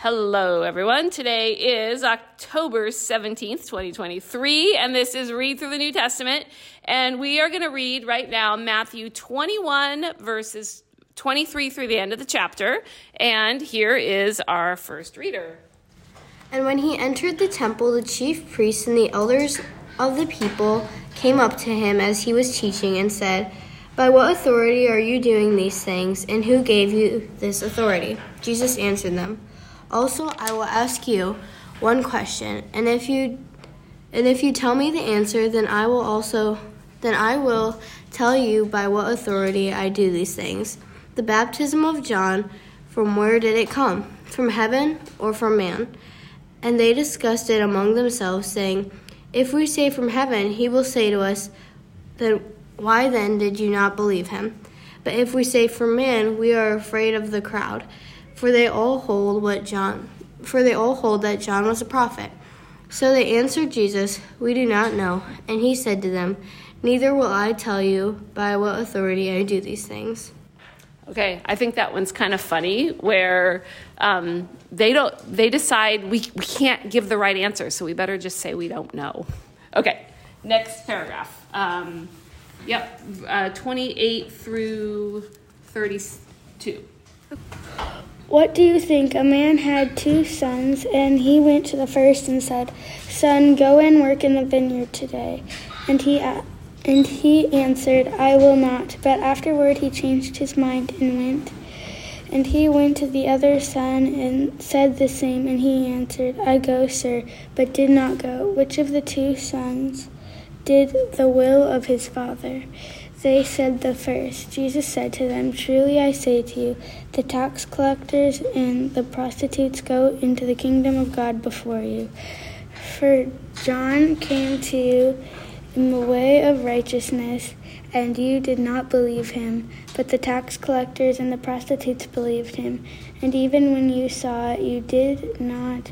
Hello, everyone. Today is October 17th, 2023, and this is Read Through the New Testament. And we are going to read right now Matthew 21, verses 23 through the end of the chapter. And here is our first reader. And when he entered the temple, the chief priests and the elders of the people came up to him as he was teaching and said, By what authority are you doing these things, and who gave you this authority? Jesus answered them, Also I will ask you one question, and if you and if you tell me the answer, then I will also then I will tell you by what authority I do these things. The baptism of John, from where did it come? From heaven or from man? And they discussed it among themselves, saying, If we say from heaven, he will say to us, Then why then did you not believe him? But if we say from man, we are afraid of the crowd, for they all hold what John for they all hold that John was a prophet. So they answered Jesus, We do not know. And he said to them, Neither will I tell you by what authority I do these things. Okay, I think that one's kind of funny where um, they don't they decide we, we can't give the right answer, so we better just say we don't know. Okay, next paragraph. Um, yep, uh, 28 through 32. What do you think? A man had two sons, and he went to the first and said, Son, go and work in the vineyard today. And he and he answered, I will not. But afterward he changed his mind and went. And he went to the other son and said the same. And he answered, I go, sir, but did not go. Which of the two sons did the will of his father? They said the first. Jesus said to them, Truly I say to you, the tax collectors and the prostitutes go into the kingdom of God before you. For John came to you in the way of righteousness, and you did not believe him. But the tax collectors and the prostitutes believed him. And even when you saw it, you did not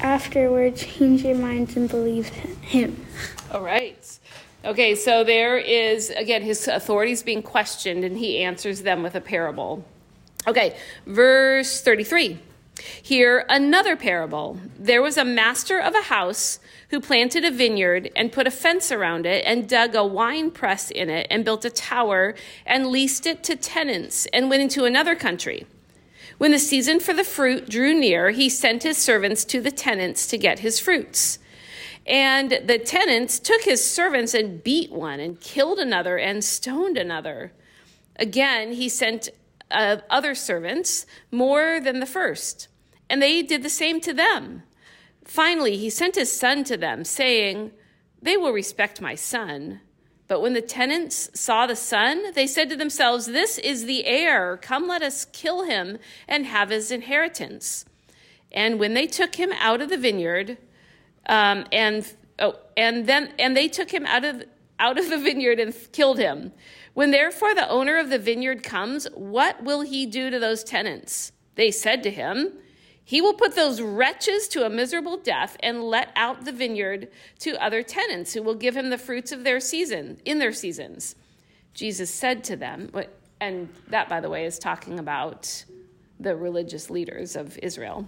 afterward change your minds and believe him. All right. Okay, so there is, again, his authority is being questioned, and he answers them with a parable. Okay, verse 33. Here, another parable. There was a master of a house who planted a vineyard and put a fence around it and dug a wine press in it and built a tower and leased it to tenants and went into another country. When the season for the fruit drew near, he sent his servants to the tenants to get his fruits. And the tenants took his servants and beat one and killed another and stoned another. Again, he sent uh, other servants more than the first, and they did the same to them. Finally, he sent his son to them, saying, They will respect my son. But when the tenants saw the son, they said to themselves, This is the heir. Come, let us kill him and have his inheritance. And when they took him out of the vineyard, um, and oh, and then and they took him out of out of the vineyard and killed him. When therefore the owner of the vineyard comes, what will he do to those tenants? They said to him, He will put those wretches to a miserable death and let out the vineyard to other tenants who will give him the fruits of their season in their seasons. Jesus said to them, and that, by the way, is talking about the religious leaders of Israel.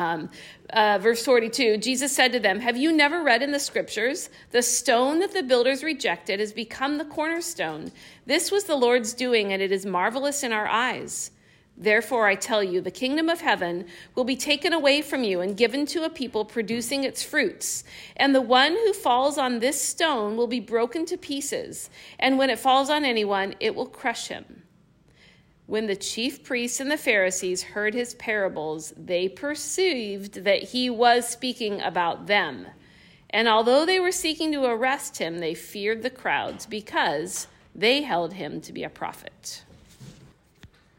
Um, uh, verse 42 Jesus said to them, Have you never read in the scriptures, the stone that the builders rejected has become the cornerstone? This was the Lord's doing, and it is marvelous in our eyes. Therefore, I tell you, the kingdom of heaven will be taken away from you and given to a people producing its fruits. And the one who falls on this stone will be broken to pieces, and when it falls on anyone, it will crush him. When the chief priests and the Pharisees heard his parables, they perceived that he was speaking about them. And although they were seeking to arrest him, they feared the crowds because they held him to be a prophet.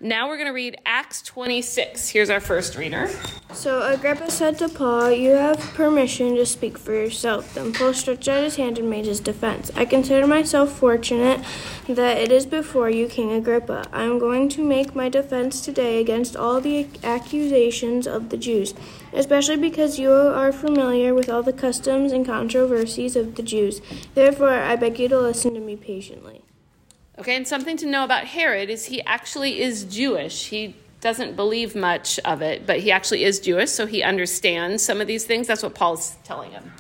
Now we're going to read Acts 26. Here's our first reader. So Agrippa said to Paul, You have permission to speak for yourself. Then Paul stretched out his hand and made his defense. I consider myself fortunate that it is before you, King Agrippa. I am going to make my defense today against all the accusations of the Jews, especially because you are familiar with all the customs and controversies of the Jews. Therefore, I beg you to listen to me patiently. Okay, and something to know about Herod is he actually is Jewish. He doesn't believe much of it, but he actually is Jewish, so he understands some of these things. That's what Paul's telling him.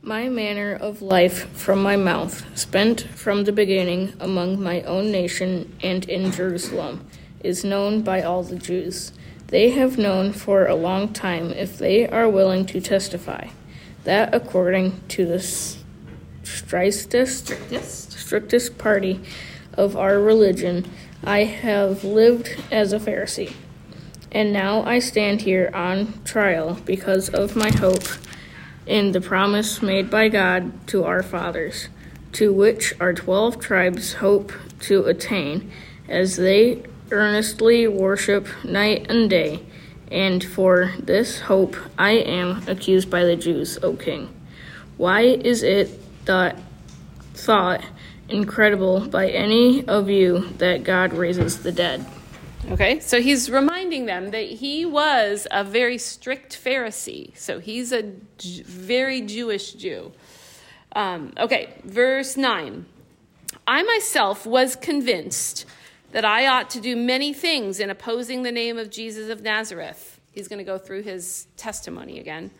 My manner of life from my mouth, spent from the beginning among my own nation and in Jerusalem, is known by all the Jews. They have known for a long time, if they are willing to testify, that according to the strictest, strictest strictest party of our religion, I have lived as a Pharisee. And now I stand here on trial because of my hope in the promise made by God to our fathers, to which our twelve tribes hope to attain as they earnestly worship night and day. And for this hope I am accused by the Jews, O king. Why is it that thought incredible by any of you that God raises the dead. Okay, so he's reminding them that he was a very strict Pharisee. So he's a very Jewish Jew. Um, okay, verse 9. I myself was convinced that I ought to do many things in opposing the name of Jesus of Nazareth. He's going to go through his testimony again.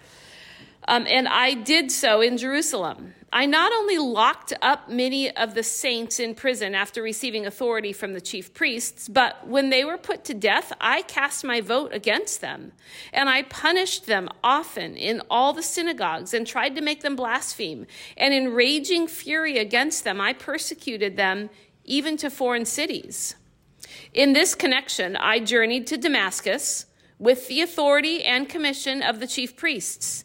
Um, and I did so in Jerusalem. I not only locked up many of the saints in prison after receiving authority from the chief priests, but when they were put to death, I cast my vote against them. And I punished them often in all the synagogues and tried to make them blaspheme. And in raging fury against them, I persecuted them even to foreign cities. In this connection, I journeyed to Damascus with the authority and commission of the chief priests.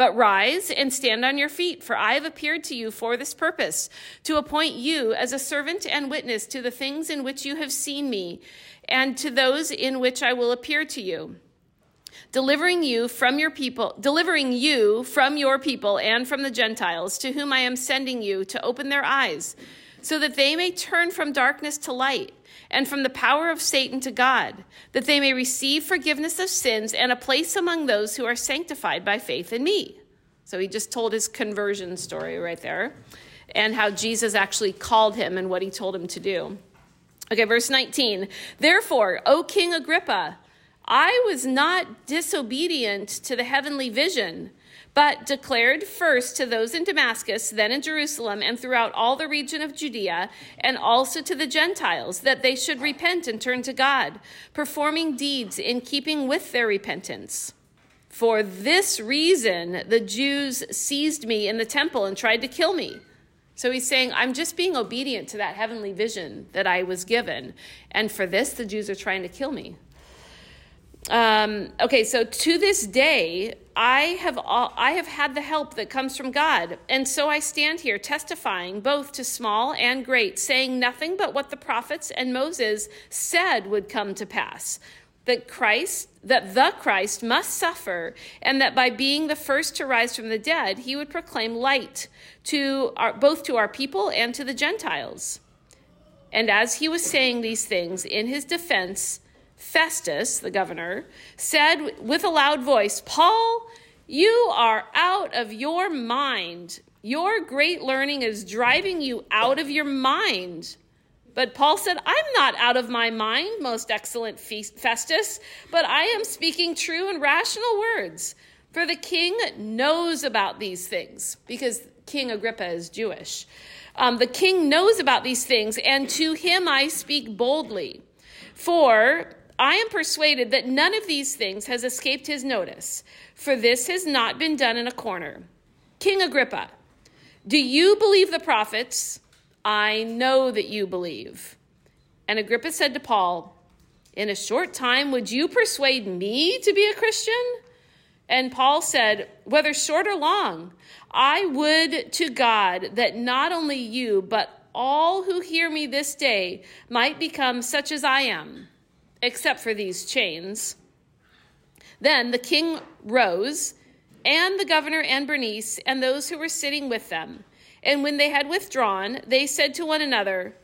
But rise and stand on your feet, for I have appeared to you for this purpose, to appoint you as a servant and witness to the things in which you have seen me, and to those in which I will appear to you. Delivering you from your people, delivering you from your people and from the Gentiles, to whom I am sending you to open their eyes, so that they may turn from darkness to light and from the power of Satan to God, that they may receive forgiveness of sins and a place among those who are sanctified by faith in me. So he just told his conversion story right there and how Jesus actually called him and what he told him to do. Okay, verse 19. Therefore, O King Agrippa, I was not disobedient to the heavenly vision but declared first to those in Damascus, then in Jerusalem, and throughout all the region of Judea, and also to the Gentiles, that they should repent and turn to God, performing deeds in keeping with their repentance. For this reason, the Jews seized me in the temple and tried to kill me. So he's saying, I'm just being obedient to that heavenly vision that I was given. And for this, the Jews are trying to kill me. Um, okay, so to this day, I have all, I have had the help that comes from God, and so I stand here testifying both to small and great, saying nothing but what the prophets and Moses said would come to pass. That Christ, that the Christ must suffer, and that by being the first to rise from the dead, he would proclaim light to our, both to our people and to the Gentiles. And as he was saying these things in his defense, Festus, the governor, said with a loud voice, Paul, you are out of your mind. Your great learning is driving you out of your mind. But Paul said, I'm not out of my mind, most excellent Festus, but I am speaking true and rational words. For the king knows about these things, because King Agrippa is Jewish. Um, the king knows about these things, and to him I speak boldly. For I am persuaded that none of these things has escaped his notice, for this has not been done in a corner. King Agrippa, do you believe the prophets? I know that you believe. And Agrippa said to Paul, In a short time, would you persuade me to be a Christian? And Paul said, Whether short or long, I would to God that not only you, but all who hear me this day might become such as I am except for these chains. Then the king rose, and the governor and Bernice, and those who were sitting with them. And when they had withdrawn, they said to one another,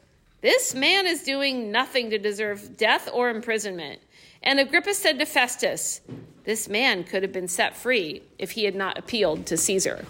This man is doing nothing to deserve death or imprisonment. And Agrippa said to Festus, This man could have been set free if he had not appealed to Caesar.